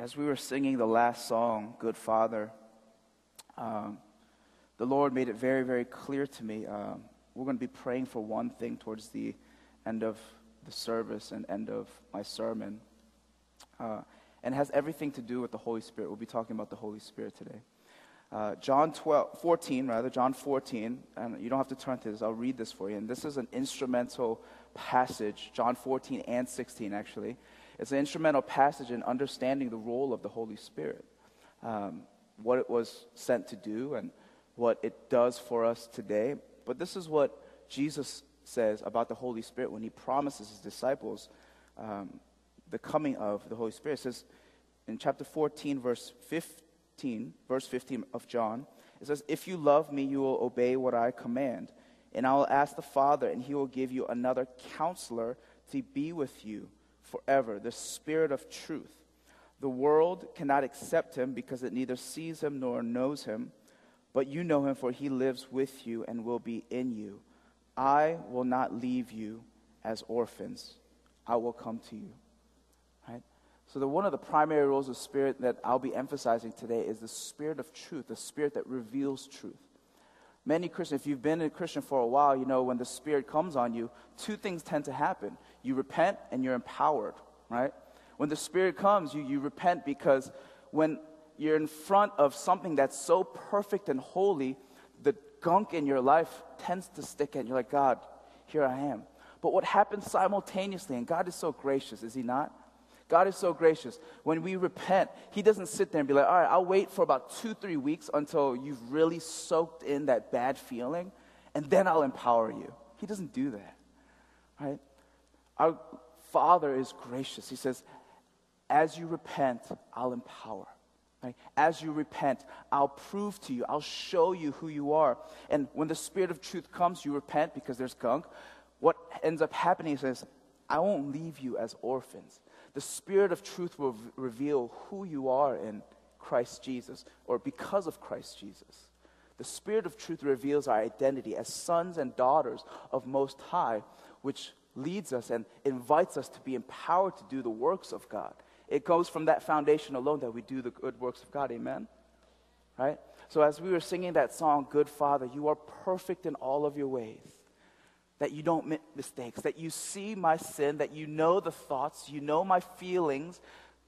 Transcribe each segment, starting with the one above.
As we were singing the last song, Good Father, um, the Lord made it very, very clear to me. Um, we're going to be praying for one thing towards the end of the service and end of my sermon. Uh, and it has everything to do with the Holy Spirit. We'll be talking about the Holy Spirit today. Uh, John 12, 14, rather, John 14, and you don't have to turn to this, I'll read this for you. And this is an instrumental passage, John 14 and 16, actually. It's an instrumental passage in understanding the role of the Holy Spirit, um, what it was sent to do, and what it does for us today. But this is what Jesus says about the Holy Spirit when he promises his disciples um, the coming of the Holy Spirit. It says in chapter 14, verse 15, verse 15 of John, it says, If you love me, you will obey what I command. And I will ask the Father, and he will give you another counselor to be with you forever, the Spirit of truth. The world cannot accept him because it neither sees him nor knows him, but you know him, for he lives with you and will be in you. I will not leave you as orphans, I will come to you. Right? So, the, one of the primary roles of Spirit that I'll be emphasizing today is the Spirit of truth, the Spirit that reveals truth. Many Christians, if you've been a Christian for a while, you know when the Spirit comes on you, two things tend to happen. You repent and you're empowered, right? When the Spirit comes, you, you repent because when you're in front of something that's so perfect and holy, the gunk in your life tends to stick and You're like, God, here I am. But what happens simultaneously, and God is so gracious, is He not? God is so gracious. When we repent, He doesn't sit there and be like, all right, I'll wait for about two, three weeks until you've really soaked in that bad feeling, and then I'll empower you. He doesn't do that, right? Our Father is gracious. He says, as you repent, I'll empower. Right? As you repent, I'll prove to you, I'll show you who you are. And when the Spirit of truth comes, you repent because there's gunk. What ends up happening is, I won't leave you as orphans the Spirit of truth will reveal who you are in Christ Jesus or because of Christ Jesus. The Spirit of truth reveals our identity as sons and daughters of Most High, which leads us and invites us to be empowered to do the works of God. It goes from that foundation alone that we do the good works of God. Amen? Right? So, as we were singing that song, Good Father, you are perfect in all of your ways that you don't make mistakes, that you see my sin, that you know the thoughts, you know my feelings,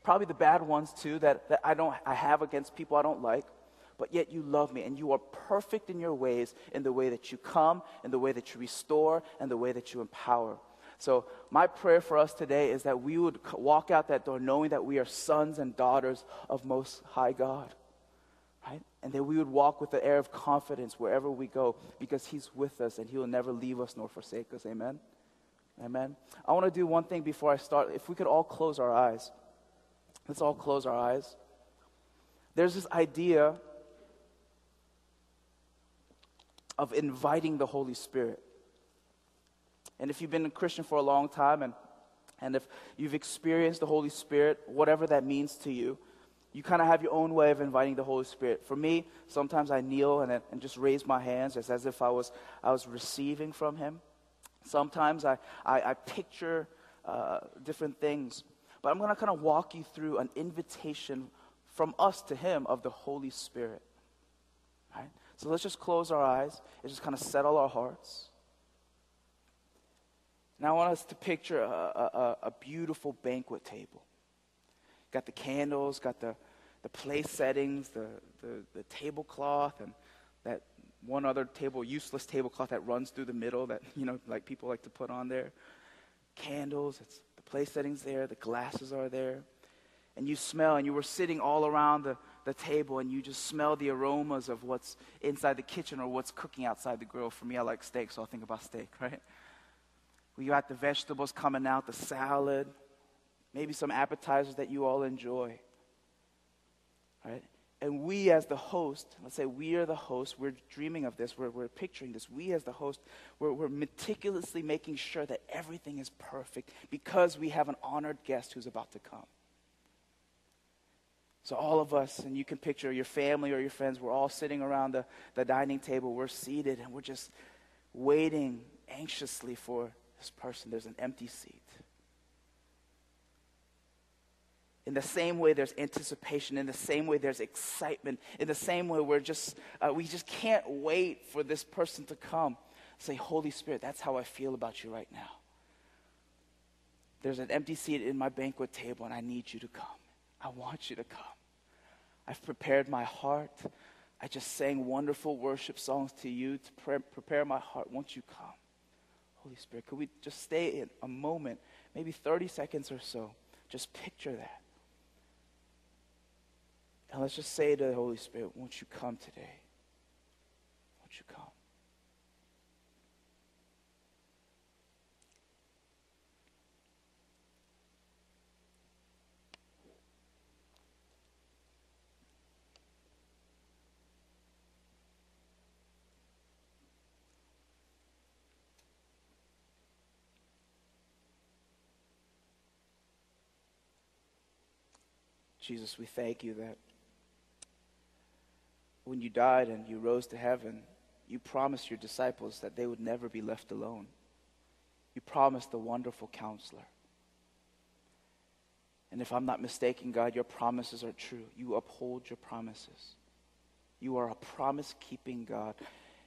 probably the bad ones too, that, that I, don't, I have against people I don't like, but yet you love me and you are perfect in your ways, in the way that you come, in the way that you restore, and the way that you empower. So, my prayer for us today is that we would walk out that door knowing that we are sons and daughters of Most High God right? And that we would walk with the air of confidence wherever we go because He's with us and He will never leave us nor forsake us. Amen? Amen. I want to do one thing before I start. If we could all close our eyes, let's all close our eyes. There's this idea of inviting the Holy Spirit. And if you've been a Christian for a long time and, and if you've experienced the Holy Spirit, whatever that means to you, you kind of have your own way of inviting the Holy Spirit. For me, sometimes I kneel and, and just raise my hands just as if I was, I was receiving from Him. Sometimes I, I, I picture uh, different things. But I'm going to kind of walk you through an invitation from us to Him of the Holy Spirit. Right? So let's just close our eyes and just kind of settle our hearts. Now I want us to picture a, a, a beautiful banquet table got the candles, got the, the place settings, the, the, the tablecloth, and that one other table, useless tablecloth that runs through the middle that, you know, like people like to put on there. Candles, it's the place settings there, the glasses are there. And you smell, and you were sitting all around the, the table, and you just smell the aromas of what's inside the kitchen or what's cooking outside the grill. For me, I like steak, so I'll think about steak, right? We got the vegetables coming out, the salad, maybe some appetizers that you all enjoy. Right? And we, as the host, let's say we are the host, we're dreaming of this, we're, we're picturing this. We, as the host, we're, we're meticulously making sure that everything is perfect because we have an honored guest who's about to come. So, all of us, and you can picture your family or your friends, we're all sitting around the, the dining table, we're seated, and we're just waiting anxiously for this person. There's an empty seat. In the same way, there's anticipation. In the same way, there's excitement. In the same way, we're just, uh, we just can't wait for this person to come. Say, Holy Spirit, that's how I feel about you right now. There's an empty seat in my banquet table, and I need you to come. I want you to come. I've prepared my heart. I just sang wonderful worship songs to you to pre- prepare my heart. Won't you come? Holy Spirit, could we just stay in a moment, maybe 30 seconds or so? Just picture that. And let's just say to the Holy Spirit, won't you come today? Won't you come? Jesus, we thank you that when you died and you rose to heaven, you promised your disciples that they would never be left alone. You promised the wonderful counselor. And if I'm not mistaken, God, your promises are true. You uphold your promises. You are a promise keeping God.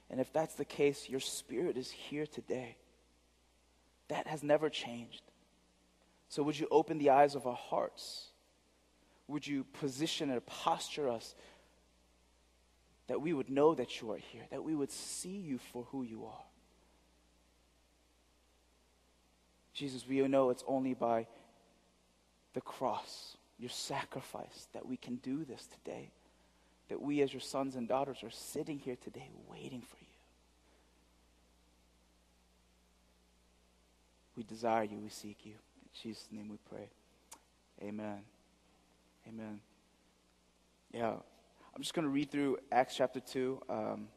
And if that's the case, your spirit is here today. That has never changed. So would you open the eyes of our hearts? Would you position and posture us that we would know that you are here, that we would see you for who you are. Jesus, we know it's only by the cross, your sacrifice, that we can do this today. That we, as your sons and daughters, are sitting here today waiting for you. We desire you, we seek you. In Jesus' name we pray. Amen. Amen. Yeah, I'm just going to read through Acts chapter 2. Um,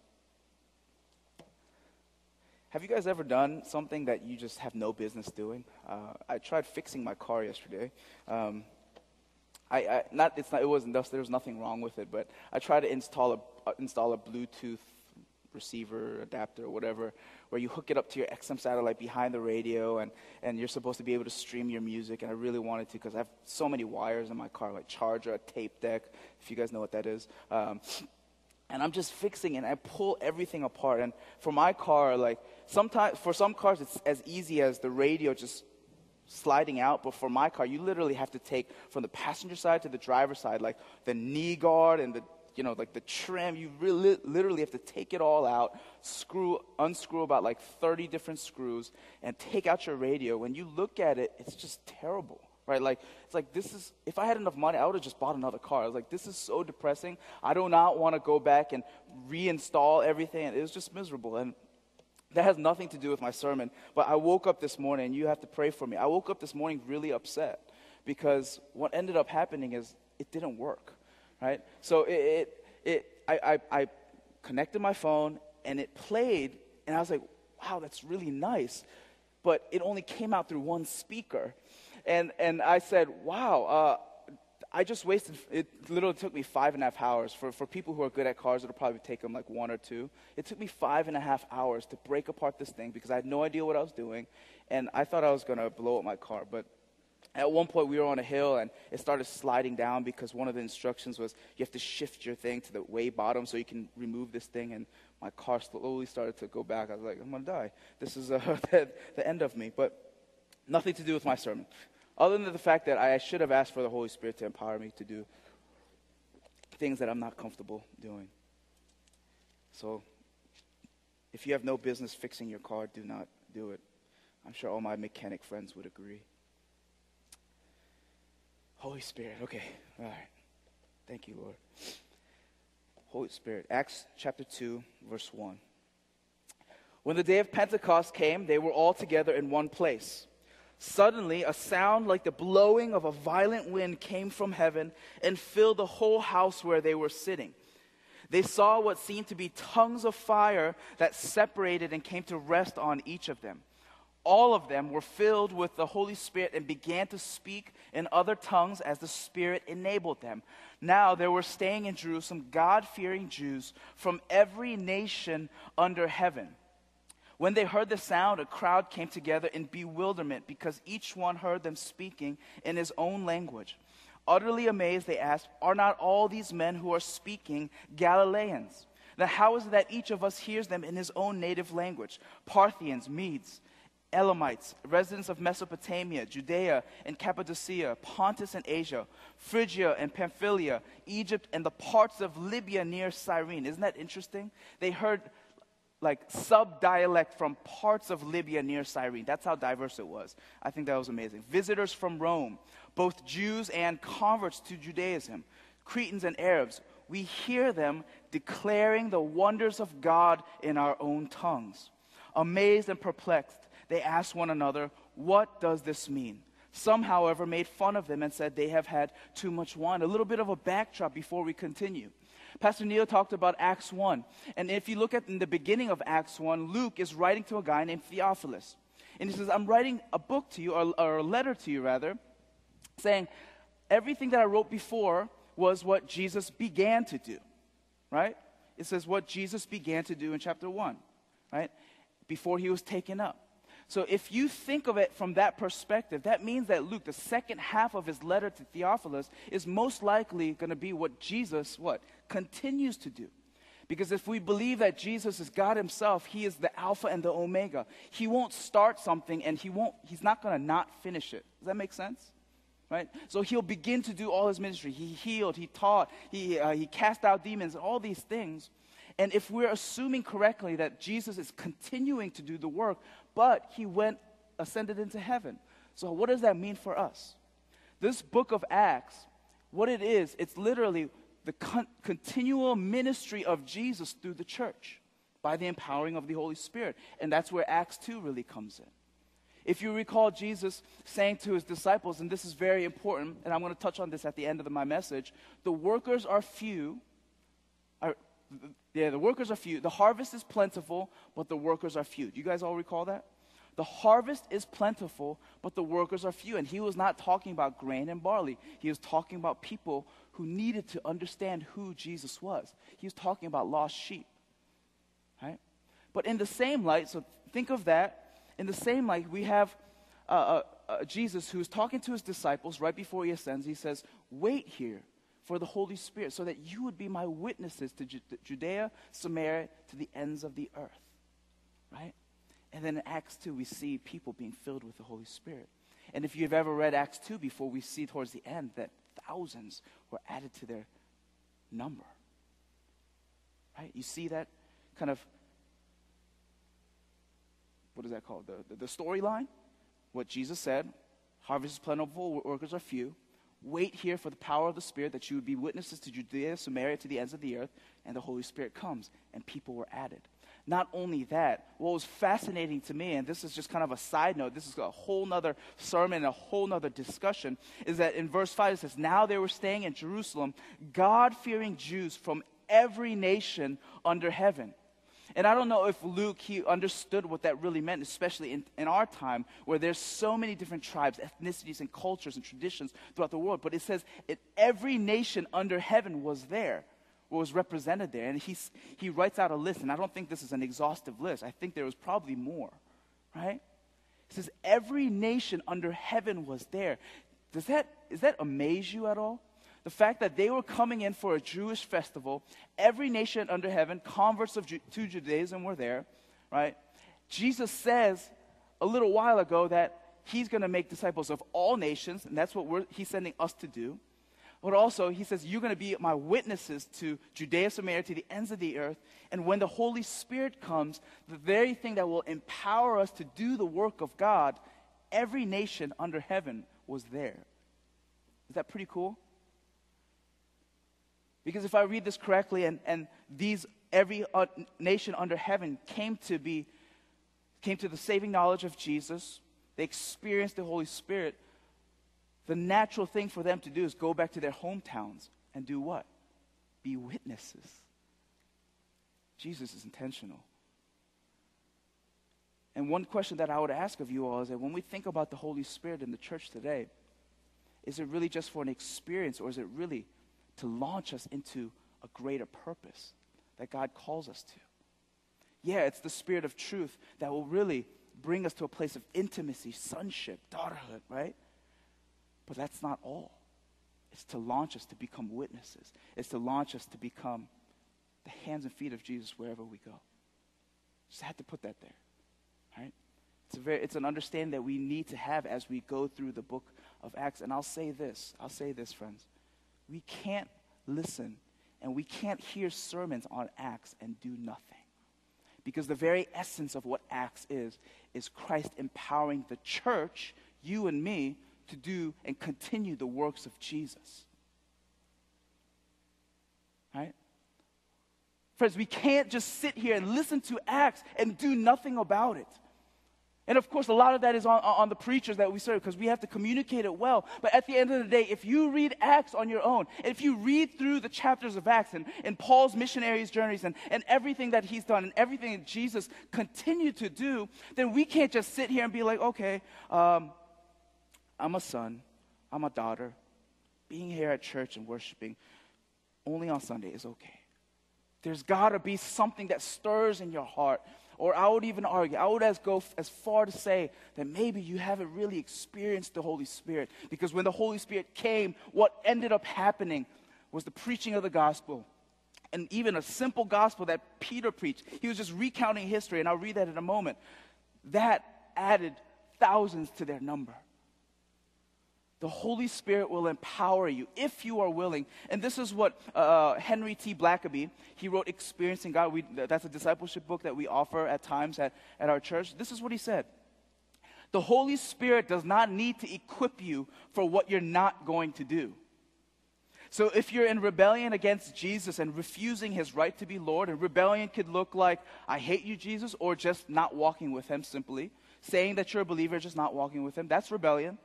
have you guys ever done something that you just have no business doing? Uh, I tried fixing my car yesterday. Um, I, I, not, it's not, it wasn't, there was nothing wrong with it, but I tried to install a, uh, install a Bluetooth receiver, adapter, or whatever, where you hook it up to your XM satellite behind the radio, and, and you're supposed to be able to stream your music. And I really wanted to because I have so many wires in my car, like charger, tape deck, if you guys know what that is. Um, and I'm just fixing it. And I pull everything apart. And for my car, like sometimes for some cars, it's as easy as the radio just sliding out. But for my car, you literally have to take from the passenger side to the driver's side, like the knee guard and the you know, like the trim, you really, literally have to take it all out, screw, unscrew about like 30 different screws, and take out your radio. When you look at it, it's just terrible, right? Like, it's like, this is, if I had enough money, I would have just bought another car. I was like, this is so depressing. I do not want to go back and reinstall everything. It was just miserable. And that has nothing to do with my sermon. But I woke up this morning, and you have to pray for me. I woke up this morning really upset because what ended up happening is it didn't work right? So it, it, it I, I, I connected my phone and it played, and I was like, wow, that's really nice. But it only came out through one speaker. And, and I said, wow, uh, I just wasted, it literally took me five and a half hours. For, for people who are good at cars, it'll probably take them like one or two. It took me five and a half hours to break apart this thing because I had no idea what I was doing. And I thought I was going to blow up my car. But at one point, we were on a hill and it started sliding down because one of the instructions was you have to shift your thing to the way bottom so you can remove this thing. And my car slowly started to go back. I was like, I'm going to die. This is uh, the, the end of me. But nothing to do with my sermon. Other than the fact that I should have asked for the Holy Spirit to empower me to do things that I'm not comfortable doing. So, if you have no business fixing your car, do not do it. I'm sure all my mechanic friends would agree. Holy Spirit. Okay. All right. Thank you, Lord. Holy Spirit. Acts chapter 2, verse 1. When the day of Pentecost came, they were all together in one place. Suddenly, a sound like the blowing of a violent wind came from heaven and filled the whole house where they were sitting. They saw what seemed to be tongues of fire that separated and came to rest on each of them all of them were filled with the Holy Spirit and began to speak in other tongues as the Spirit enabled them. Now there were staying in Jerusalem God fearing Jews from every nation under heaven. When they heard the sound, a crowd came together in bewilderment because each one heard them speaking in his own language. Utterly amazed, they asked, Are not all these men who are speaking Galileans? Then how is it that each of us hears them in his own native language? Parthians, Medes, Elamites, residents of Mesopotamia, Judea and Cappadocia, Pontus and Asia, Phrygia and Pamphylia, Egypt and the parts of Libya near Cyrene. Isn't that interesting? They heard like sub dialect from parts of Libya near Cyrene. That's how diverse it was. I think that was amazing. Visitors from Rome, both Jews and converts to Judaism, Cretans and Arabs. We hear them declaring the wonders of God in our own tongues. Amazed and perplexed, they asked one another, What does this mean? Some, however, made fun of them and said they have had too much wine. A little bit of a backdrop before we continue. Pastor Neil talked about Acts 1. And if you look at in the beginning of Acts 1, Luke is writing to a guy named Theophilus. And he says, I'm writing a book to you, or, or a letter to you rather, saying, everything that I wrote before was what Jesus began to do, right? It says what Jesus began to do in chapter 1, right? Before he was taken up. So if you think of it from that perspective, that means that Luke, the second half of his letter to Theophilus, is most likely going to be what Jesus, what? Continues to do. Because if we believe that Jesus is God himself, he is the alpha and the omega. He won't start something and he won't he's not going to not finish it. Does that make sense? Right? So he'll begin to do all his ministry. He healed, he taught, he, uh, he cast out demons, all these things. And if we're assuming correctly that Jesus is continuing to do the work, but he went, ascended into heaven. So, what does that mean for us? This book of Acts, what it is, it's literally the con- continual ministry of Jesus through the church by the empowering of the Holy Spirit. And that's where Acts 2 really comes in. If you recall Jesus saying to his disciples, and this is very important, and I'm going to touch on this at the end of my message the workers are few, are, yeah, the workers are few. The harvest is plentiful, but the workers are few. Do you guys all recall that? The harvest is plentiful, but the workers are few. And he was not talking about grain and barley. He was talking about people who needed to understand who Jesus was. He was talking about lost sheep. Right? But in the same light, so think of that. In the same light, we have uh, uh, uh, Jesus who's talking to his disciples right before he ascends. He says, Wait here for the Holy Spirit, so that you would be my witnesses to Judea, Samaria, to the ends of the earth. Right? And then in Acts 2, we see people being filled with the Holy Spirit. And if you've ever read Acts 2 before, we see towards the end that thousands were added to their number. Right? You see that kind of, what is that called? The, the, the storyline? What Jesus said harvest is plentiful, workers are few. Wait here for the power of the Spirit that you would be witnesses to Judea, Samaria, to the ends of the earth, and the Holy Spirit comes, and people were added. Not only that, what was fascinating to me, and this is just kind of a side note, this is a whole nother sermon, a whole nother discussion, is that in verse 5 it says, Now they were staying in Jerusalem, God fearing Jews from every nation under heaven. And I don't know if Luke, he understood what that really meant, especially in, in our time where there's so many different tribes, ethnicities, and cultures and traditions throughout the world. But it says it, every nation under heaven was there, was represented there. And he's, he writes out a list, and I don't think this is an exhaustive list. I think there was probably more, right? It says every nation under heaven was there. Does that, does that amaze you at all? The fact that they were coming in for a Jewish festival, every nation under heaven, converts of Ju- to Judaism were there, right? Jesus says a little while ago that he's going to make disciples of all nations, and that's what he's sending us to do. But also, he says, You're going to be my witnesses to Judea, Samaria, to the ends of the earth. And when the Holy Spirit comes, the very thing that will empower us to do the work of God, every nation under heaven was there. Is that pretty cool? Because if I read this correctly, and, and these, every uh, nation under heaven came to be, came to the saving knowledge of Jesus, they experienced the Holy Spirit, the natural thing for them to do is go back to their hometowns and do what? Be witnesses. Jesus is intentional. And one question that I would ask of you all is that when we think about the Holy Spirit in the church today, is it really just for an experience or is it really to launch us into a greater purpose that God calls us to. Yeah, it's the spirit of truth that will really bring us to a place of intimacy, sonship, daughterhood, right? But that's not all. It's to launch us to become witnesses. It's to launch us to become the hands and feet of Jesus wherever we go. Just had to put that there. Right? It's, a very, it's an understanding that we need to have as we go through the book of Acts. And I'll say this I'll say this, friends. We can't listen and we can't hear sermons on Acts and do nothing. Because the very essence of what Acts is, is Christ empowering the church, you and me, to do and continue the works of Jesus. Right? Friends, we can't just sit here and listen to Acts and do nothing about it. And of course, a lot of that is on, on the preachers that we serve because we have to communicate it well. But at the end of the day, if you read Acts on your own, if you read through the chapters of Acts and, and Paul's missionaries' journeys and, and everything that he's done and everything that Jesus continued to do, then we can't just sit here and be like, okay, um, I'm a son, I'm a daughter. Being here at church and worshiping only on Sunday is okay. There's got to be something that stirs in your heart or I would even argue, I would as go as far to say that maybe you haven't really experienced the Holy Spirit. Because when the Holy Spirit came, what ended up happening was the preaching of the gospel. And even a simple gospel that Peter preached. He was just recounting history, and I'll read that in a moment. That added thousands to their number. The Holy Spirit will empower you if you are willing. And this is what uh, Henry T. Blackaby, he wrote Experiencing God. We, that's a discipleship book that we offer at times at, at our church. This is what he said The Holy Spirit does not need to equip you for what you're not going to do. So if you're in rebellion against Jesus and refusing his right to be Lord, and rebellion could look like, I hate you, Jesus, or just not walking with him simply, saying that you're a believer, just not walking with him, that's rebellion.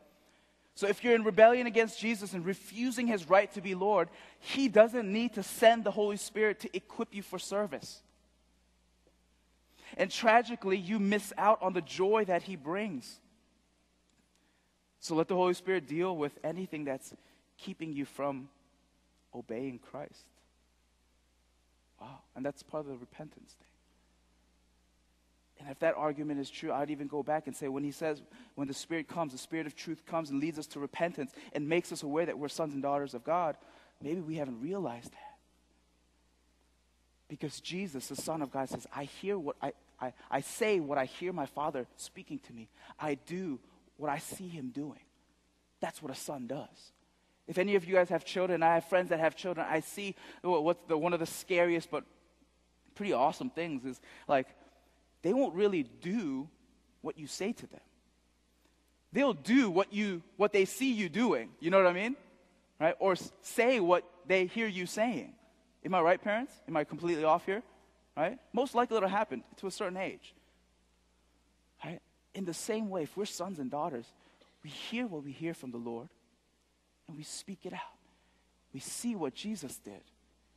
So if you're in rebellion against Jesus and refusing his right to be Lord, he doesn't need to send the Holy Spirit to equip you for service. And tragically, you miss out on the joy that he brings. So let the Holy Spirit deal with anything that's keeping you from obeying Christ. Wow. And that's part of the repentance thing. And if that argument is true, I'd even go back and say when he says, when the Spirit comes, the Spirit of truth comes and leads us to repentance and makes us aware that we're sons and daughters of God, maybe we haven't realized that. Because Jesus, the Son of God, says, I hear what I, I, I say what I hear my Father speaking to me. I do what I see him doing. That's what a son does. If any of you guys have children, I have friends that have children, I see what's the, one of the scariest but pretty awesome things is like they won't really do what you say to them. They'll do what you what they see you doing. You know what I mean? Right? Or say what they hear you saying. Am I right, parents? Am I completely off here? Right? Most likely it'll happen to a certain age. Right? In the same way, if we're sons and daughters, we hear what we hear from the Lord and we speak it out. We see what Jesus did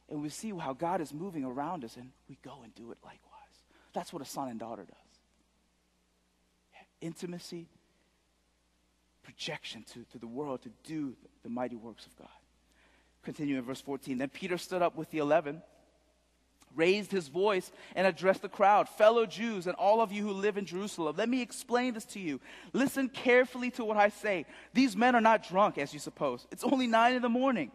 and we see how God is moving around us and we go and do it likewise. That's what a son and daughter does. Intimacy, projection to, to the world to do the mighty works of God. Continue in verse 14. Then Peter stood up with the eleven, raised his voice, and addressed the crowd Fellow Jews and all of you who live in Jerusalem, let me explain this to you. Listen carefully to what I say. These men are not drunk, as you suppose. It's only nine in the morning.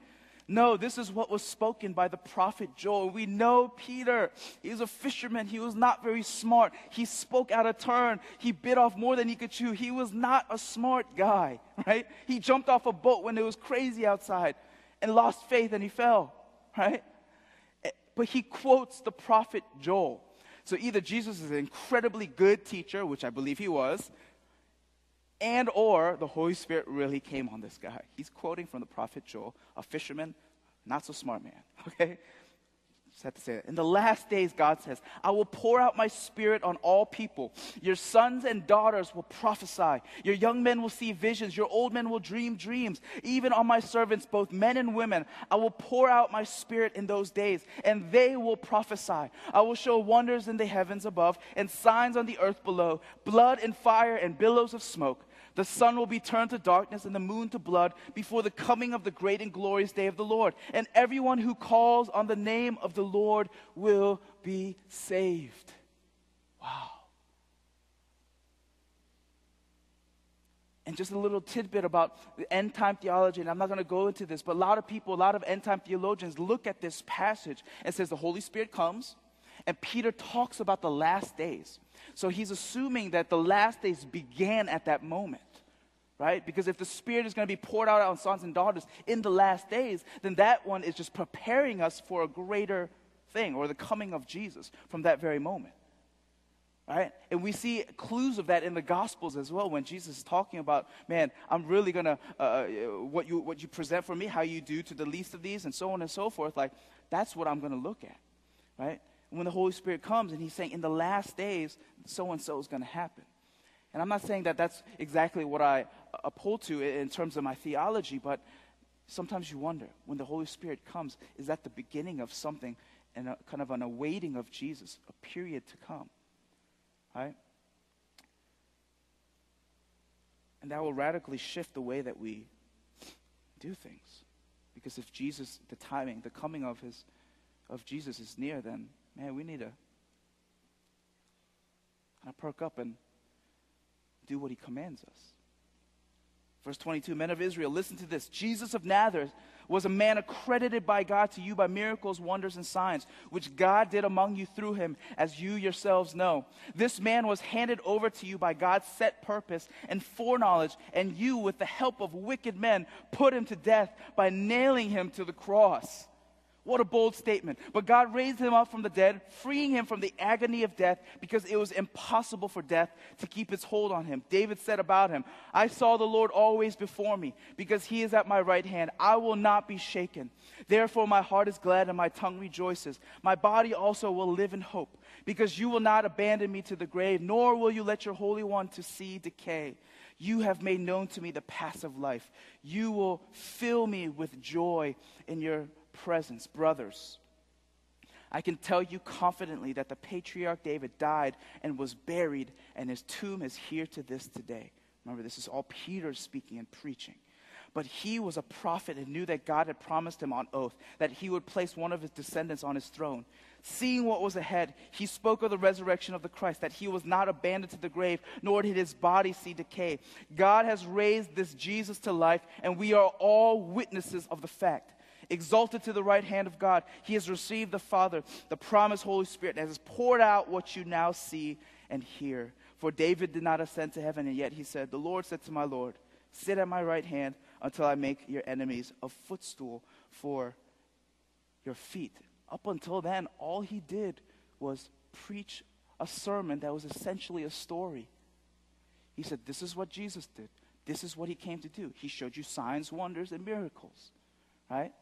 No, this is what was spoken by the prophet Joel. We know Peter. He was a fisherman. He was not very smart. He spoke out of turn. He bit off more than he could chew. He was not a smart guy, right? He jumped off a boat when it was crazy outside and lost faith and he fell, right? Eh, but he quotes the prophet Joel. So either Jesus is an incredibly good teacher, which I believe he was, and or the Holy Spirit really came on this guy. He's quoting from the prophet Joel, a fisherman, not so smart man, okay? Just have to say that. In the last days, God says, I will pour out my spirit on all people. Your sons and daughters will prophesy. Your young men will see visions. Your old men will dream dreams. Even on my servants, both men and women, I will pour out my spirit in those days, and they will prophesy. I will show wonders in the heavens above and signs on the earth below blood and fire and billows of smoke. The sun will be turned to darkness and the moon to blood before the coming of the great and glorious day of the Lord. And everyone who calls on the name of the Lord will be saved. Wow. And just a little tidbit about end time theology, and I'm not going to go into this, but a lot of people, a lot of end time theologians look at this passage and says the Holy Spirit comes, and Peter talks about the last days. So he's assuming that the last days began at that moment, right? Because if the Spirit is going to be poured out on sons and daughters in the last days, then that one is just preparing us for a greater thing or the coming of Jesus from that very moment. Right? And we see clues of that in the Gospels as well when Jesus is talking about, man, I'm really going to, uh, uh, what, you, what you present for me, how you do to the least of these, and so on and so forth. Like, that's what I'm going to look at. Right? When the Holy Spirit comes and He's saying, in the last days, so and so is going to happen. And I'm not saying that that's exactly what I uh, uphold to in terms of my theology, but sometimes you wonder when the Holy Spirit comes, is that the beginning of something and a, kind of an awaiting of Jesus, a period to come? Right? And that will radically shift the way that we do things. Because if Jesus, the timing, the coming of his of Jesus is near, then man, we need to kind of perk up and do what he commands us. Verse 22 Men of Israel, listen to this. Jesus of Nazareth was a man accredited by God to you by miracles, wonders, and signs, which God did among you through him, as you yourselves know. This man was handed over to you by God's set purpose and foreknowledge, and you, with the help of wicked men, put him to death by nailing him to the cross. What a bold statement. But God raised him up from the dead, freeing him from the agony of death because it was impossible for death to keep its hold on him. David said about him, I saw the Lord always before me because he is at my right hand. I will not be shaken. Therefore, my heart is glad and my tongue rejoices. My body also will live in hope because you will not abandon me to the grave, nor will you let your Holy One to see decay. You have made known to me the paths of life. You will fill me with joy in your presence, brothers, I can tell you confidently that the patriarch David died and was buried, and his tomb is here to this today. Remember, this is all Peter speaking and preaching. But he was a prophet and knew that God had promised him on oath that he would place one of his descendants on his throne. Seeing what was ahead, he spoke of the resurrection of the Christ, that he was not abandoned to the grave, nor did his body see decay. God has raised this Jesus to life, and we are all witnesses of the fact exalted to the right hand of God. He has received the Father, the promised Holy Spirit, and has poured out what you now see and hear. For David did not ascend to heaven, and yet he said, The Lord said to my Lord, Sit at my right hand until I make your enemies a footstool for your feet. Up until then, all he did was preach a sermon that was essentially a story. He said, This is what Jesus did. This is what he came to do. He showed you signs, wonders, and miracles. Right?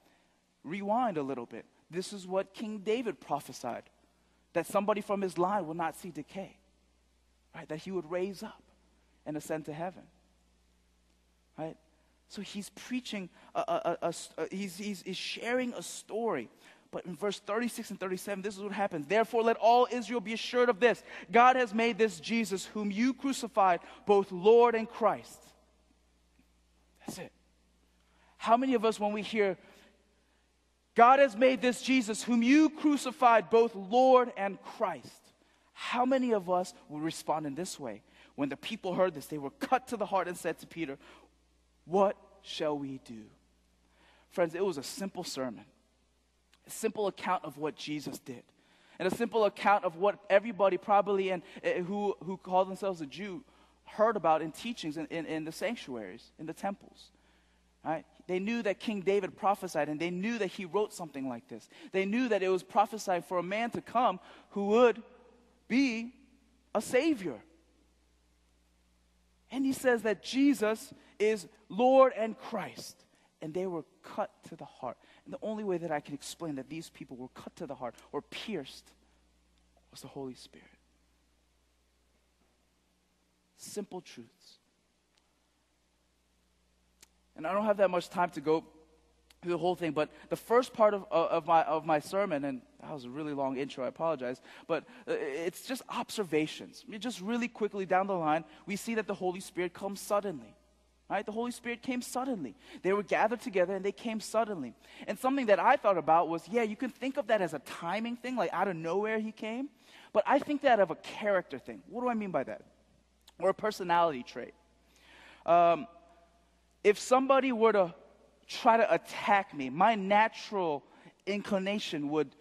Rewind a little bit. This is what King David prophesied that somebody from his line will not see decay, right? That he would raise up and ascend to heaven, right? So he's preaching, a, a, a, he's, he's, he's sharing a story. But in verse 36 and 37, this is what happens. Therefore, let all Israel be assured of this God has made this Jesus, whom you crucified, both Lord and Christ. That's it. How many of us, when we hear God has made this Jesus, whom you crucified, both Lord and Christ. How many of us will respond in this way? When the people heard this, they were cut to the heart and said to Peter, What shall we do? Friends, it was a simple sermon, a simple account of what Jesus did, and a simple account of what everybody probably and uh, who, who called themselves a Jew heard about in teachings in, in, in the sanctuaries, in the temples. Right? They knew that King David prophesied, and they knew that he wrote something like this. They knew that it was prophesied for a man to come who would be a savior. And he says that Jesus is Lord and Christ. And they were cut to the heart. And the only way that I can explain that these people were cut to the heart or pierced was the Holy Spirit. Simple truths. And I don't have that much time to go through the whole thing, but the first part of, of, my, of my sermon, and that was a really long intro, I apologize, but uh, it's just observations. Just really quickly down the line, we see that the Holy Spirit comes suddenly. Right? The Holy Spirit came suddenly. They were gathered together and they came suddenly. And something that I thought about was yeah, you can think of that as a timing thing, like out of nowhere he came. But I think that of a character thing. What do I mean by that? Or a personality trait. Um, if somebody were to try to attack me, my natural inclination would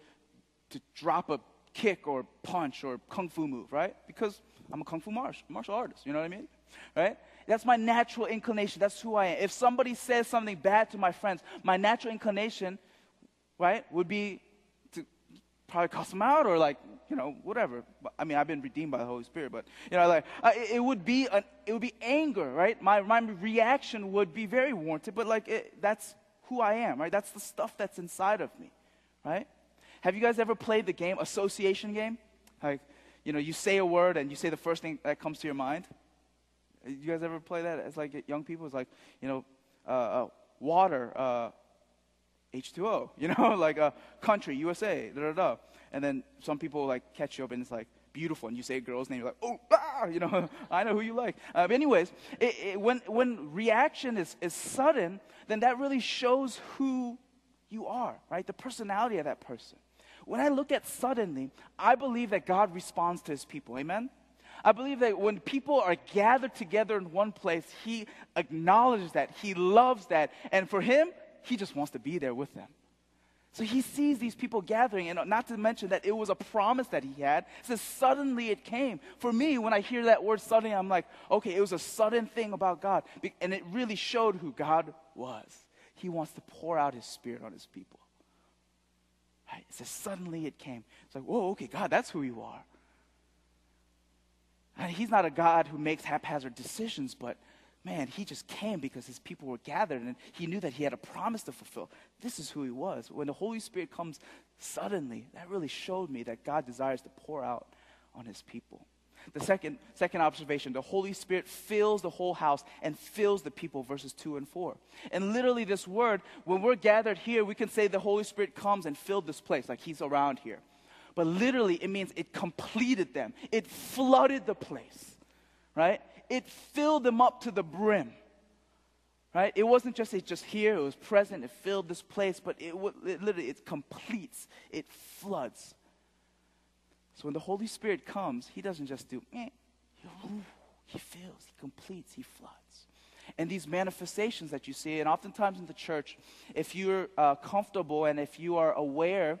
to drop a kick or punch or kung fu move, right? Because I'm a kung fu martial, martial artist, you know what I mean? Right? That's my natural inclination. That's who I am. If somebody says something bad to my friends, my natural inclination, right, would be to probably cuss them out or like, you know, whatever. I mean, I've been redeemed by the Holy Spirit, but you know, like uh, it, it, would be an, it would be anger, right? My my reaction would be very warranted, but like it, that's who I am, right? That's the stuff that's inside of me, right? Have you guys ever played the game association game? Like, you know, you say a word and you say the first thing that comes to your mind. You guys ever play that? It's like young people. It's like, you know, uh, uh, water, uh, H2O. You know, like a uh, country, USA, da da da. And then some people like catch you up and it's like beautiful, and you say a girl's name, you're like, oh, ah, you know, I know who you like. Uh, but anyways, it, it, when when reaction is is sudden, then that really shows who you are, right? The personality of that person. When I look at suddenly, I believe that God responds to his people. Amen? I believe that when people are gathered together in one place, he acknowledges that, he loves that, and for him, he just wants to be there with them. So he sees these people gathering, and not to mention that it was a promise that he had. It says, suddenly it came. For me, when I hear that word suddenly, I'm like, okay, it was a sudden thing about God. And it really showed who God was. He wants to pour out his spirit on his people. Right? It says, suddenly it came. It's like, whoa, okay, God, that's who you are. And he's not a God who makes haphazard decisions, but man, he just came because his people were gathered and he knew that he had a promise to fulfill. This is who he was. When the Holy Spirit comes suddenly, that really showed me that God desires to pour out on his people. The second, second observation the Holy Spirit fills the whole house and fills the people, verses 2 and 4. And literally, this word, when we're gathered here, we can say the Holy Spirit comes and filled this place, like He's around here. But literally, it means it completed them, it flooded the place, right? It filled them up to the brim. Right? It wasn't just it just here, it was present, it filled this place, but it, it literally it completes, it floods. So when the Holy Spirit comes, He doesn't just do, eh, He fills, He completes, He floods. And these manifestations that you see, and oftentimes in the church, if you're uh, comfortable and if you are aware,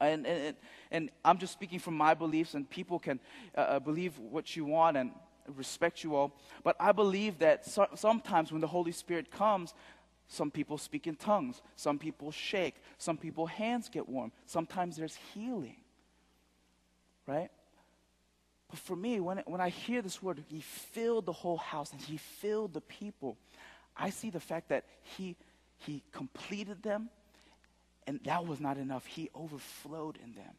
and, and, and I'm just speaking from my beliefs, and people can uh, uh believe what you want and respect you all. But I believe that so, sometimes when the Holy Spirit comes, some people speak in tongues, some people shake, some people hands get warm, sometimes there's healing right? But for me, when, when I hear this word, he filled the whole house and he filled the people, I see the fact that he, he completed them, and that was not enough. He overflowed in them.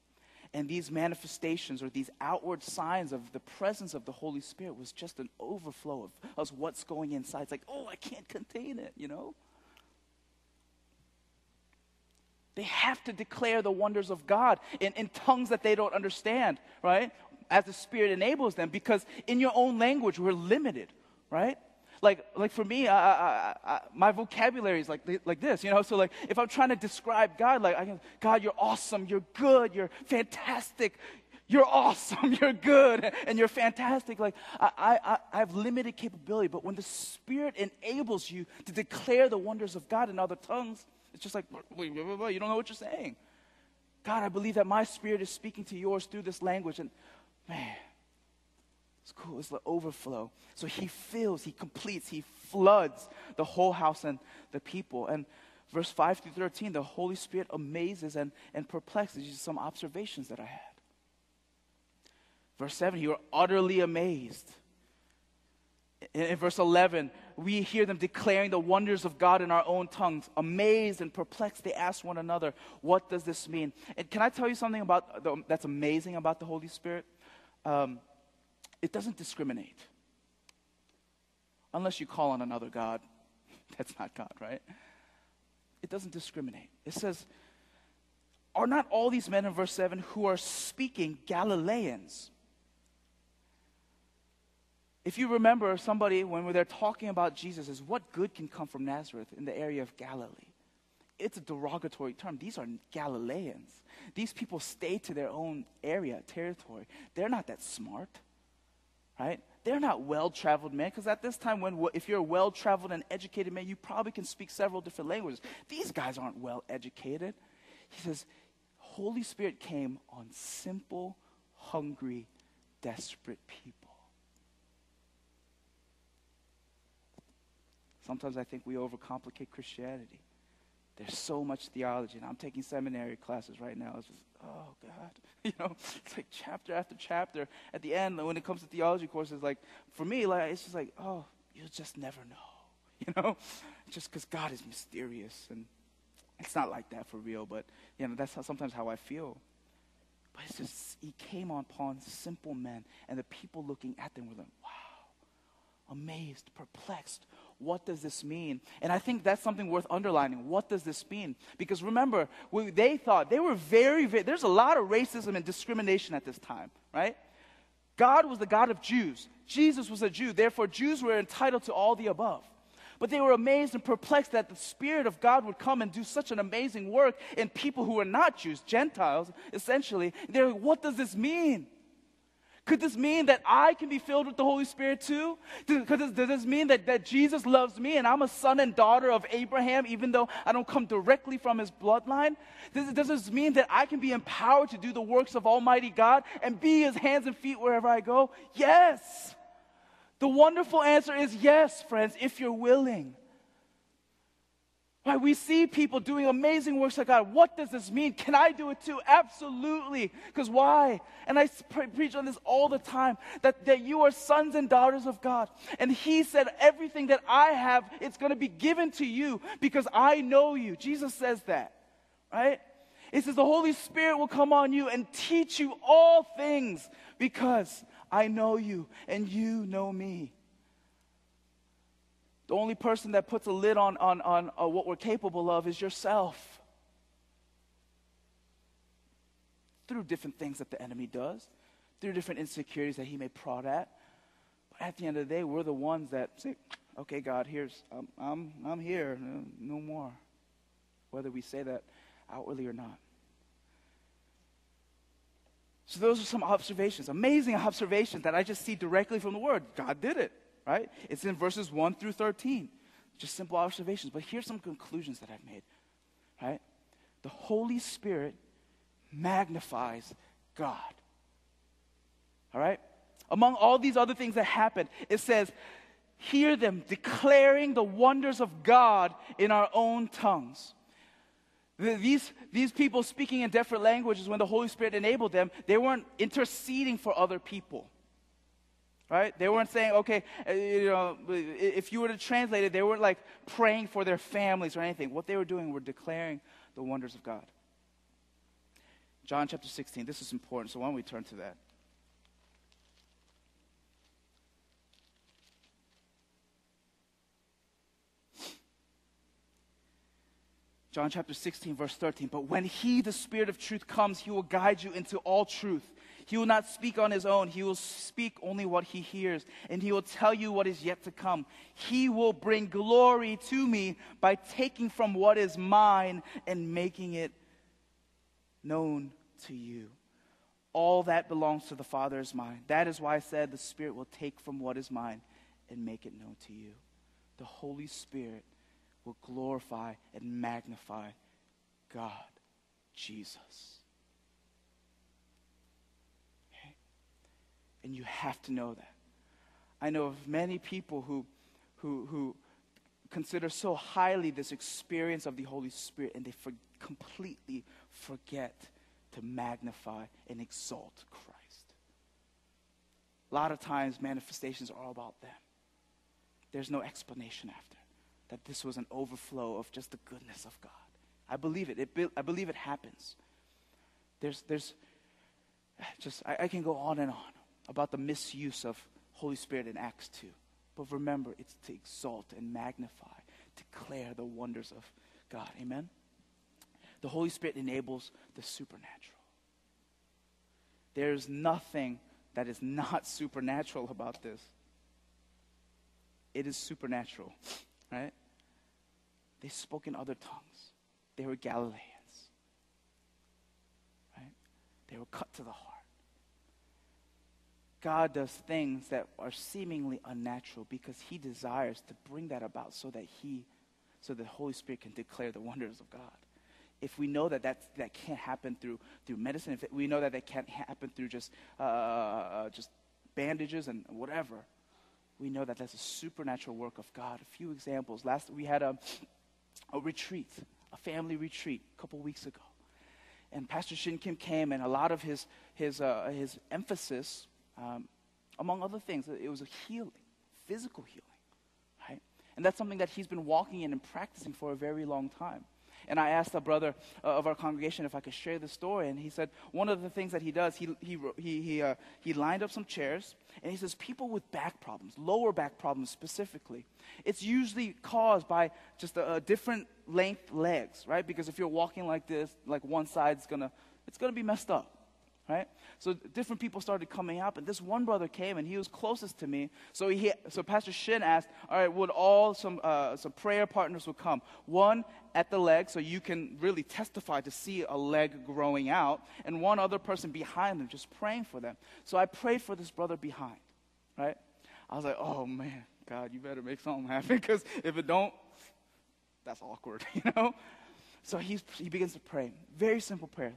And these manifestations or these outward signs of the presence of the Holy Spirit was just an overflow of, of what's going inside. It's like, oh, I can't contain it, you know? They have to declare the wonders of God in, in tongues that they don't understand, right? As the Spirit enables them, because in your own language, we're limited, right? Like, like for me, I, I, I, my vocabulary is like, like this, you know? So, like, if I'm trying to describe God, like, I can, God, you're awesome, you're good, you're fantastic, you're awesome, you're good, and you're fantastic. Like, I, I, I have limited capability, but when the Spirit enables you to declare the wonders of God in other tongues, it's just like, you don't know what you're saying. God, I believe that my spirit is speaking to yours through this language. And man, it's cool. It's the overflow. So he fills, he completes, he floods the whole house and the people. And verse 5 through 13, the Holy Spirit amazes and, and perplexes. These are some observations that I had. Verse 7, you are utterly amazed. In, in verse 11, we hear them declaring the wonders of God in our own tongues. Amazed and perplexed, they ask one another, What does this mean? And can I tell you something about the, that's amazing about the Holy Spirit? Um, it doesn't discriminate. Unless you call on another God. That's not God, right? It doesn't discriminate. It says, Are not all these men in verse 7 who are speaking Galileans? If you remember somebody when they're talking about Jesus is what good can come from Nazareth in the area of Galilee? It's a derogatory term. These are Galileans. These people stay to their own area, territory. They're not that smart, right? they're not well traveled men, because at this time, when if you're a well traveled and educated man, you probably can speak several different languages. These guys aren't well educated. He says, Holy Spirit came on simple, hungry, desperate people. Sometimes I think we overcomplicate Christianity. There's so much theology, and I'm taking seminary classes right now. It's just, oh God, you know, it's like chapter after chapter. At the end, when it comes to theology courses, like for me, like it's just like, oh, you'll just never know, you know, just because God is mysterious, and it's not like that for real. But you know, that's how, sometimes how I feel. But it's just he came upon simple men, and the people looking at them were like, wow, amazed, perplexed what does this mean? And I think that's something worth underlining. What does this mean? Because remember, they thought they were very, very, there's a lot of racism and discrimination at this time, right? God was the God of Jews. Jesus was a Jew. Therefore, Jews were entitled to all the above. But they were amazed and perplexed that the Spirit of God would come and do such an amazing work in people who were not Jews, Gentiles, essentially. They're like, what does this mean? Could this mean that I can be filled with the Holy Spirit too? Does, does, does this mean that, that Jesus loves me and I'm a son and daughter of Abraham even though I don't come directly from his bloodline? Does, does this mean that I can be empowered to do the works of Almighty God and be his hands and feet wherever I go? Yes. The wonderful answer is yes, friends, if you're willing. Right? We see people doing amazing works like God. What does this mean? Can I do it too? Absolutely. Because why? And I pre- preach on this all the time that, that you are sons and daughters of God. And He said, everything that I have, it's going to be given to you because I know you. Jesus says that. Right? It says the Holy Spirit will come on you and teach you all things because I know you and you know me. The only person that puts a lid on, on, on uh, what we're capable of is yourself. Through different things that the enemy does, through different insecurities that he may prod at. But at the end of the day, we're the ones that say, okay, God, here's, I'm, I'm, I'm here, no, no more. Whether we say that outwardly or not. So, those are some observations, amazing observations that I just see directly from the Word. God did it right? It's in verses 1 through 13. Just simple observations. But here's some conclusions that I've made, right? The Holy Spirit magnifies God. All right? Among all these other things that happen, it says, hear them declaring the wonders of God in our own tongues. These, these people speaking in different languages, when the Holy Spirit enabled them, they weren't interceding for other people right? They weren't saying, okay, uh, you know, if you were to translate it, they weren't like praying for their families or anything. What they were doing were declaring the wonders of God. John chapter 16, this is important, so why don't we turn to that? John chapter 16, verse 13. But when He, the Spirit of truth, comes, He will guide you into all truth. He will not speak on his own. He will speak only what he hears, and he will tell you what is yet to come. He will bring glory to me by taking from what is mine and making it known to you. All that belongs to the Father is mine. That is why I said the Spirit will take from what is mine and make it known to you. The Holy Spirit will glorify and magnify God, Jesus. And you have to know that. I know of many people who, who, who consider so highly this experience of the Holy Spirit and they for, completely forget to magnify and exalt Christ. A lot of times, manifestations are all about them. There's no explanation after that this was an overflow of just the goodness of God. I believe it. it I believe it happens. There's, there's just, I, I can go on and on about the misuse of Holy Spirit in Acts 2. But remember, it's to exalt and magnify, declare the wonders of God. Amen? The Holy Spirit enables the supernatural. There's nothing that is not supernatural about this. It is supernatural, right? They spoke in other tongues. They were Galileans, right? They were cut to the heart. God does things that are seemingly unnatural because he desires to bring that about so that he, so the Holy Spirit can declare the wonders of God. If we know that that, that can't happen through, through medicine, if we know that that can't happen through just, uh, uh, just bandages and whatever, we know that that's a supernatural work of God. A few examples. Last, we had a, a retreat, a family retreat a couple weeks ago. And Pastor Shin Kim came, and a lot of his, his, uh, his emphasis um, among other things, it was a healing, physical healing, right? And that's something that he's been walking in and practicing for a very long time. And I asked a brother uh, of our congregation if I could share the story, and he said one of the things that he does, he, he, he, he, uh, he lined up some chairs, and he says people with back problems, lower back problems specifically, it's usually caused by just a, a different length legs, right? Because if you're walking like this, like one side's gonna, it's gonna be messed up right? So different people started coming up, and this one brother came, and he was closest to me. So he, so Pastor Shin asked, all right, would all some uh, some prayer partners would come? One at the leg, so you can really testify to see a leg growing out, and one other person behind them, just praying for them. So I prayed for this brother behind, right? I was like, oh man, God, you better make something happen, because if it don't, that's awkward, you know. So he begins to pray. Very simple prayer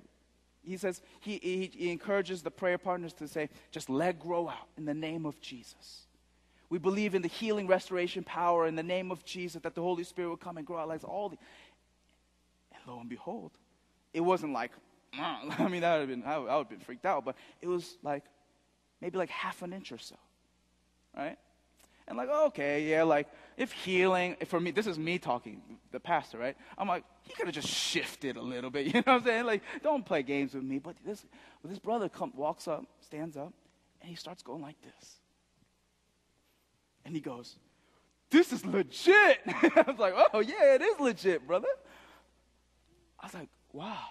he says, he, he, he, encourages the prayer partners to say, just let grow out in the name of Jesus. We believe in the healing, restoration power in the name of Jesus, that the Holy Spirit will come and grow out like all the. And lo and behold, it wasn't like, I mean, that would have been, I would, I would have been freaked out, but it was like maybe like half an inch or so, right? And like, okay, yeah, like if healing, for me, this is me talking, the pastor, right? I'm like, he could have just shifted a little bit, you know what I'm saying? Like, don't play games with me. But this, this brother come, walks up, stands up, and he starts going like this. And he goes, this is legit. I was like, oh, yeah, it is legit, brother. I was like, wow.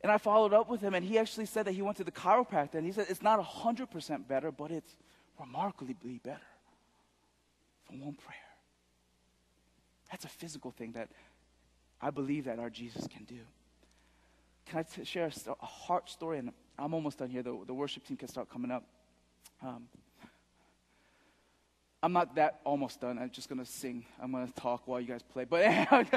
And I followed up with him, and he actually said that he went to the chiropractor, and he said it's not 100% better, but it's remarkably better from one prayer. That's a physical thing that I believe that our Jesus can do. Can I t- share a, st- a, heart story? And I'm almost done here. The, the worship team can start coming up. Um, I'm not that almost done. I'm just going to sing. I'm going to talk while you guys play. But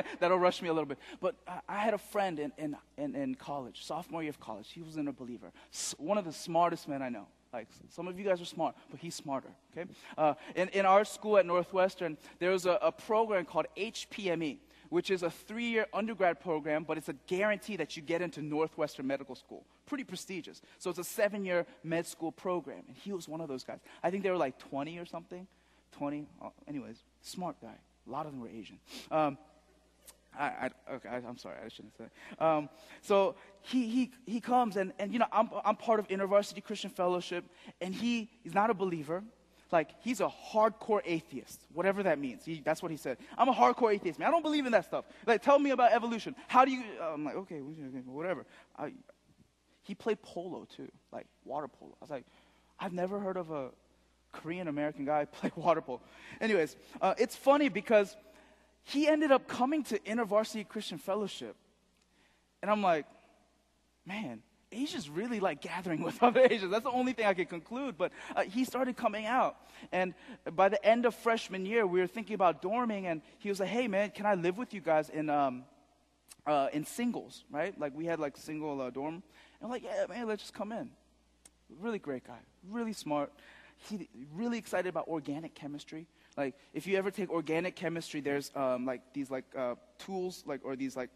that'll rush me a little bit. But I, I had a friend in, in, in, in, college, sophomore year of college. He wasn't a believer. S- one of the smartest men I know. Like some of you guys are smart, but he's smarter. Okay. Uh, in in our school at Northwestern, there was a, a program called HPME, which is a three-year undergrad program, but it's a guarantee that you get into Northwestern Medical School. Pretty prestigious. So it's a seven-year med school program, and he was one of those guys. I think they were like 20 or something. 20. Uh, anyways, smart guy. A lot of them were Asian. Um, I, I, okay, I, am sorry, I shouldn't say. Um, so he, he, he comes, and, and you know, I'm, I'm part of InterVarsity Christian Fellowship, and he is not a believer. Like, he's a hardcore atheist, whatever that means. He, that's what he said. I'm a hardcore atheist, man. I don't believe in that stuff. Like, tell me about evolution. How do you, I'm like, okay, whatever. I, he played polo, too, like water polo. I was like, I've never heard of a Korean American guy play water polo. Anyways, uh, it's funny because he ended up coming to InterVarsity Christian Fellowship. And I'm like, man, Asia's really like gathering with other Asians. That's the only thing I can conclude. But uh, he started coming out. And by the end of freshman year, we were thinking about dorming. And he was like, hey, man, can I live with you guys in, um, uh, in singles, right? Like we had like single uh, dorm. And I'm like, yeah, man, let's just come in. Really great guy, really smart. He really excited about organic chemistry. Like, if you ever take organic chemistry, there's um, like these like uh, tools, like or these like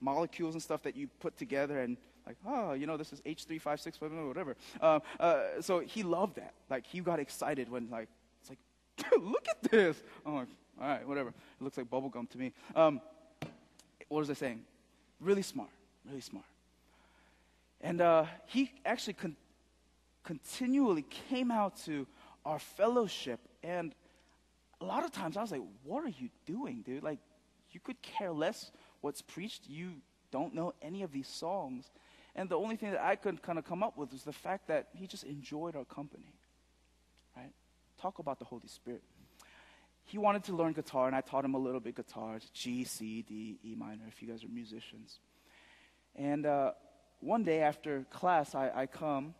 molecules and stuff that you put together, and like, oh, you know, this is H356, whatever. Uh, uh, so he loved that. Like, he got excited when like it's like, look at this. I'm like, all right, whatever. It looks like bubble gum to me. Um, what was I saying? Really smart, really smart. And uh, he actually con- continually came out to our fellowship and a lot of times I was like, what are you doing, dude? Like, you could care less what's preached. You don't know any of these songs. And the only thing that I could kind of come up with was the fact that he just enjoyed our company. Right? Talk about the Holy Spirit. He wanted to learn guitar, and I taught him a little bit guitar G, C, D, E minor, if you guys are musicians. And uh, one day after class, I, I come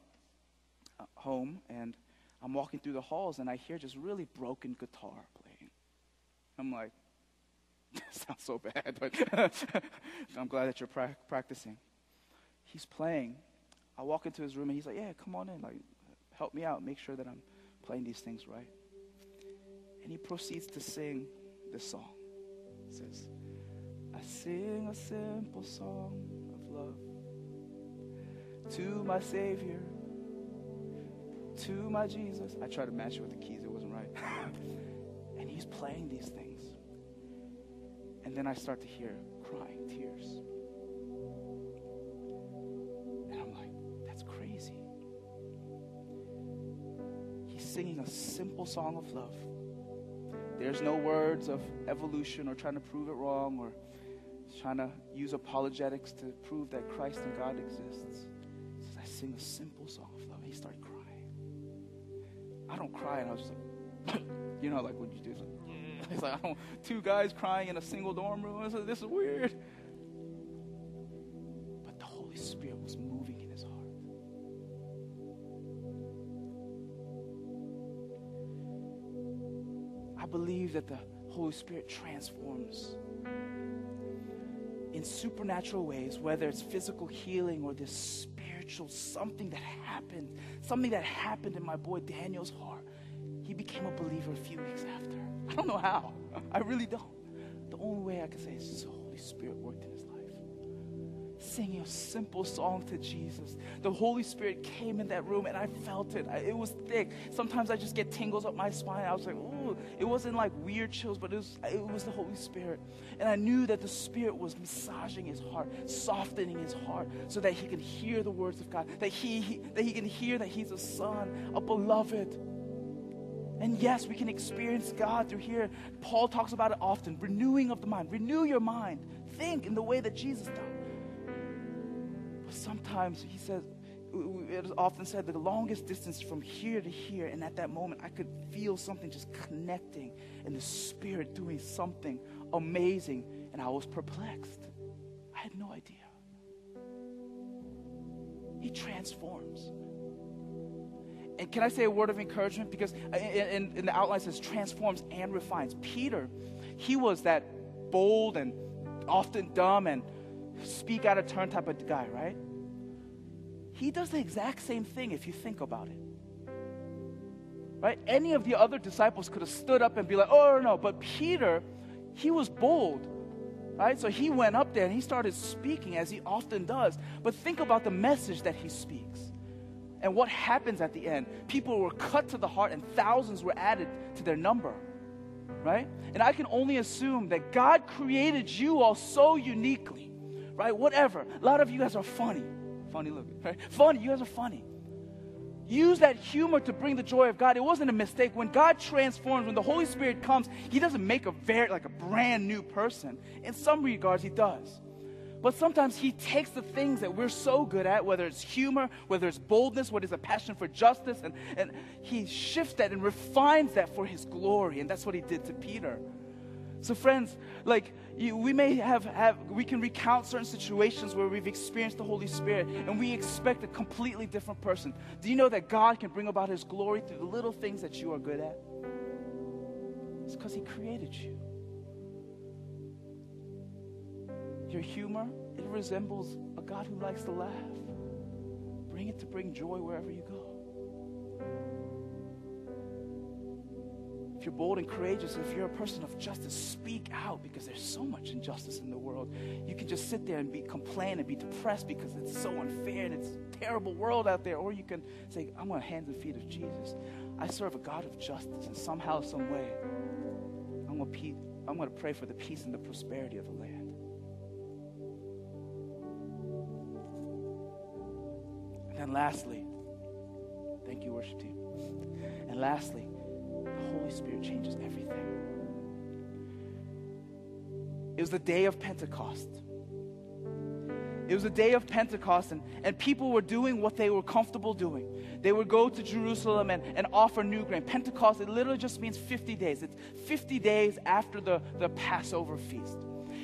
uh, home, and I'm walking through the halls, and I hear just really broken guitar playing. I'm like, that sounds so bad, but I'm glad that you're pra- practicing. He's playing. I walk into his room, and he's like, "Yeah, come on in. Like, help me out. Make sure that I'm playing these things right." And he proceeds to sing this song. It says, I sing a simple song of love to my Savior, to my Jesus. I tried to match it with the keys, it wasn't right. and he's playing these things. And then I start to hear crying, tears. And I'm like, that's crazy. He's singing a simple song of love there's no words of evolution or trying to prove it wrong or trying to use apologetics to prove that Christ and God exists. He says, I sing a simple song of love. He started crying. I don't cry, and I was just like, you know, like when you do, it's like, it's like I don't, two guys crying in a single dorm room. Like, this is weird. But the Holy Spirit was moving in his heart. I believe that the Holy Spirit transforms in supernatural ways, whether it's physical healing or this spiritual something that happened, something that happened in my boy Daniel's heart. He became a believer a few weeks after. I don't know how. I really don't. The only way I can say is the Holy Spirit worked in his singing a simple song to Jesus. The Holy Spirit came in that room and I felt it. It was thick. Sometimes I just get tingles up my spine. I was like, ooh, it wasn't like weird chills, but it was, it was the Holy Spirit. And I knew that the Spirit was massaging his heart, softening his heart so that he can hear the words of God, that he, he that he can hear that he's a son, a beloved. And yes, we can experience God through here. Paul talks about it often renewing of the mind. Renew your mind. Think in the way that Jesus does sometimes he says, it is often said the longest distance from here to here, and at that moment I could feel something just connecting and the Spirit doing something amazing, and I was perplexed. I had no idea. He transforms. And can I say a word of encouragement? Because in, in the outline says transforms and refines. Peter, he was that bold and often dumb and speak out of turn type of guy, right? He does the exact same thing if you think about it. Right? Any of the other disciples could have stood up and be like, oh, no, but Peter, he was bold. Right? So he went up there and he started speaking as he often does. But think about the message that he speaks and what happens at the end. People were cut to the heart and thousands were added to their number. Right? And I can only assume that God created you all so uniquely. Right? Whatever. A lot of you guys are funny funny looking, right? Funny, you guys are funny. Use that humor to bring the joy of God. It wasn't a mistake. When God transforms, when the Holy Spirit comes, He doesn't make a very like a brand new person. In some regards, He does. But sometimes He takes the things that we're so good at, whether it's humor, whether it's boldness, whether it's a passion for justice, and, and He shifts that and refines that for His glory. And that's what He did to Peter. So, friends, like we may have, have, we can recount certain situations where we've experienced the Holy Spirit and we expect a completely different person. Do you know that God can bring about His glory through the little things that you are good at? It's because He created you. Your humor, it resembles a God who likes to laugh. Bring it to bring joy wherever you go. If you're bold and courageous, if you're a person of justice, speak out because there's so much injustice in the world. You can just sit there and be complain and be depressed because it's so unfair and it's a terrible world out there. Or you can say, I'm on hands and feet of Jesus. I serve a God of justice, and somehow, some way, I'm going to I'm to pray for the peace and the prosperity of the land. And then lastly, thank you, worship team. And lastly, Holy Spirit changes everything. It was the day of Pentecost. It was the day of Pentecost, and, and people were doing what they were comfortable doing. They would go to Jerusalem and, and offer new grain. Pentecost, it literally just means 50 days. It's 50 days after the, the Passover feast.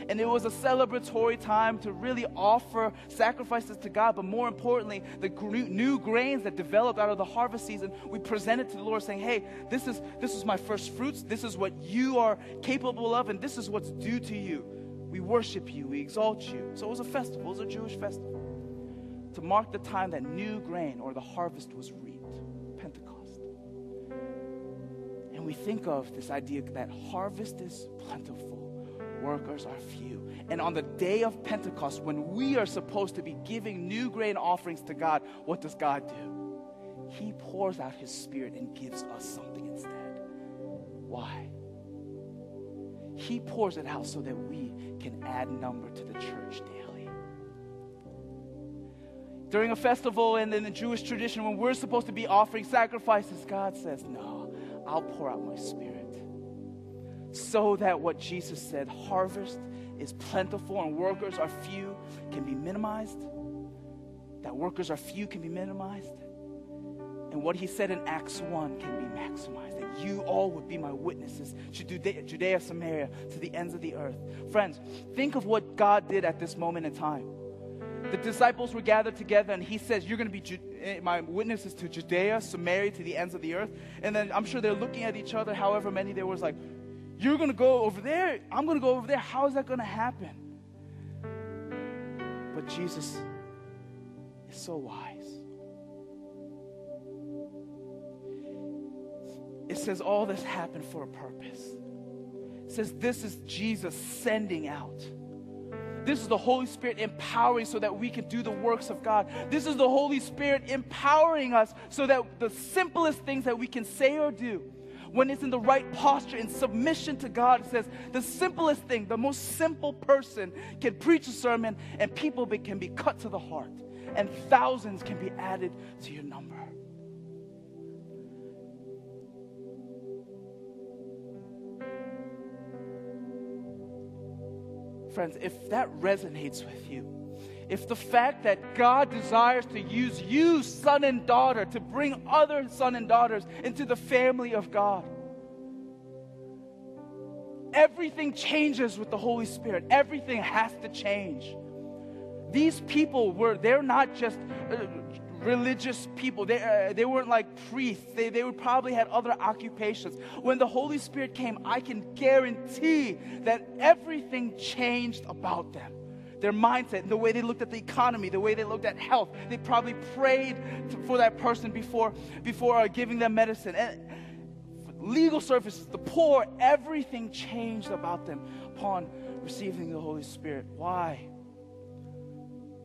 And it was a celebratory time to really offer sacrifices to God. But more importantly, the new grains that developed out of the harvest season, we presented to the Lord saying, hey, this is, this is my first fruits. This is what you are capable of, and this is what's due to you. We worship you, we exalt you. So it was a festival, it was a Jewish festival to mark the time that new grain or the harvest was reaped, Pentecost. And we think of this idea that harvest is plentiful, workers are few. And on the day of Pentecost, when we are supposed to be giving new grain offerings to God, what does God do? He pours out His Spirit and gives us something instead. Why? He pours it out so that we can add number to the church daily. During a festival and in the Jewish tradition, when we're supposed to be offering sacrifices, God says, No, I'll pour out my spirit. So that what Jesus said, harvest is plentiful and workers are few, can be minimized. That workers are few can be minimized. And what he said in Acts 1 can be maximized. That you all would be my witnesses to Judea, Samaria, to the ends of the earth. Friends, think of what God did at this moment in time. The disciples were gathered together, and he says, You're going to be Ju- eh, my witnesses to Judea, Samaria, to the ends of the earth. And then I'm sure they're looking at each other, however many there was, like, You're going to go over there. I'm going to go over there. How is that going to happen? But Jesus is so wise. it says all this happened for a purpose. It says this is Jesus sending out. This is the Holy Spirit empowering so that we can do the works of God. This is the Holy Spirit empowering us so that the simplest things that we can say or do, when it's in the right posture, in submission to God, it says the simplest thing, the most simple person can preach a sermon and people can be cut to the heart, and thousands can be added to your number. friends, if that resonates with you, if the fact that God desires to use you, son and daughter, to bring other son and daughters into the family of God, everything changes with the Holy Spirit. Everything has to change. These people were, they're not just uh, religious people. They, uh, they weren't like priests. They, they would probably had other occupations. When the Holy Spirit came, I can guarantee that everything changed about them. Their mindset, the way they looked at the economy, the way they looked at health. They probably prayed for that person before, before uh, giving them medicine. And legal services, the poor, everything changed about them upon receiving the Holy Spirit. Why?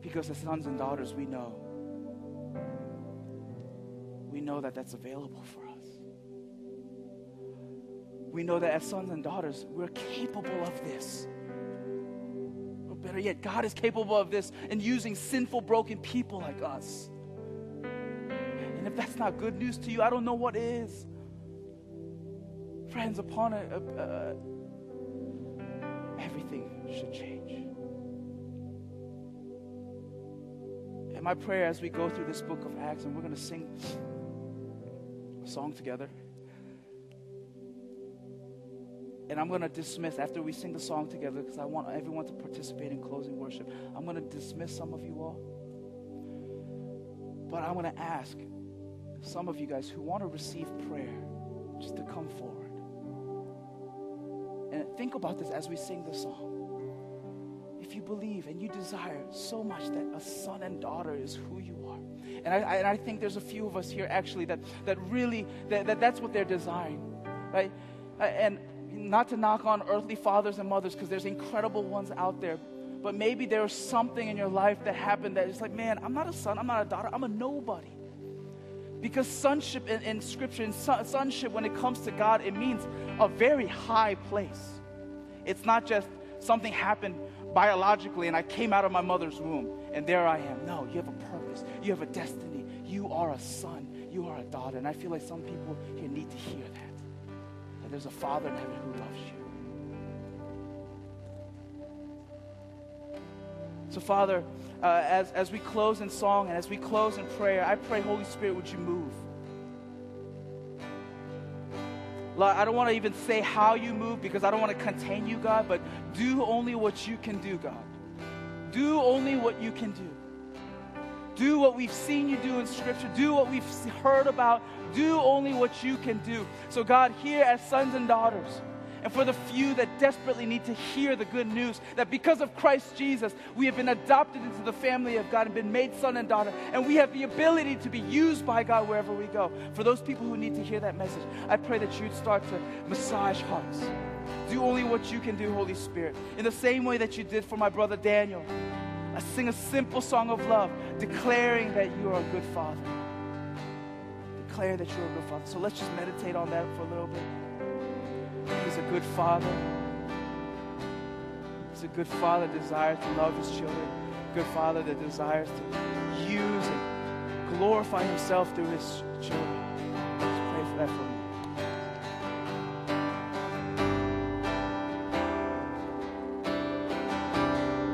Because as sons and daughters, we know we know that that's available for us. We know that as sons and daughters, we're capable of this. Better yet, God is capable of this and using sinful, broken people like us. And if that's not good news to you, I don't know what is. Friends, upon a everything should change. And my prayer as we go through this book of Acts, and we're going to sing a song together. And I'm going to dismiss after we sing the song together because I want everyone to participate in closing worship. I'm going to dismiss some of you all. But I'm going to ask some of you guys who want to receive prayer just to come forward. And think about this as we sing the song. If you believe and you desire so much that a son and daughter is who you are, and I, I, and I think there's a few of us here actually that, that really, that, that that's what they're desiring, right? Uh, and not to knock on earthly fathers and mothers because there's incredible ones out there. But maybe there's something in your life that happened that is like, man, I'm not a son, I'm not a daughter, I'm a nobody. Because sonship in, in Scripture, and sonship when it comes to God, it means a very high place. It's not just something happened biologically and I came out of my mother's womb and there I am. No, you have a purpose, you have a destiny. You are a son, you are a daughter. And I feel like some people here need to hear that. There's a Father in heaven who loves you. So, Father, uh, as, as we close in song and as we close in prayer, I pray, Holy Spirit, would you move? Lord, I don't want to even say how you move because I don't want to contain you, God, but do only what you can do, God. Do only what you can do. Do what we've seen you do in Scripture. Do what we've heard about. Do only what you can do. So, God, here as sons and daughters, and for the few that desperately need to hear the good news that because of Christ Jesus, we have been adopted into the family of God and been made son and daughter, and we have the ability to be used by God wherever we go. For those people who need to hear that message, I pray that you'd start to massage hearts. Do only what you can do, Holy Spirit, in the same way that you did for my brother Daniel. I sing a simple song of love, declaring that you are a good father. Declare that you're a good father. So let's just meditate on that for a little bit. He's a good father. He's a good father that desires to love his children. Good father that desires to use and glorify himself through his children. Let's pray for that for me.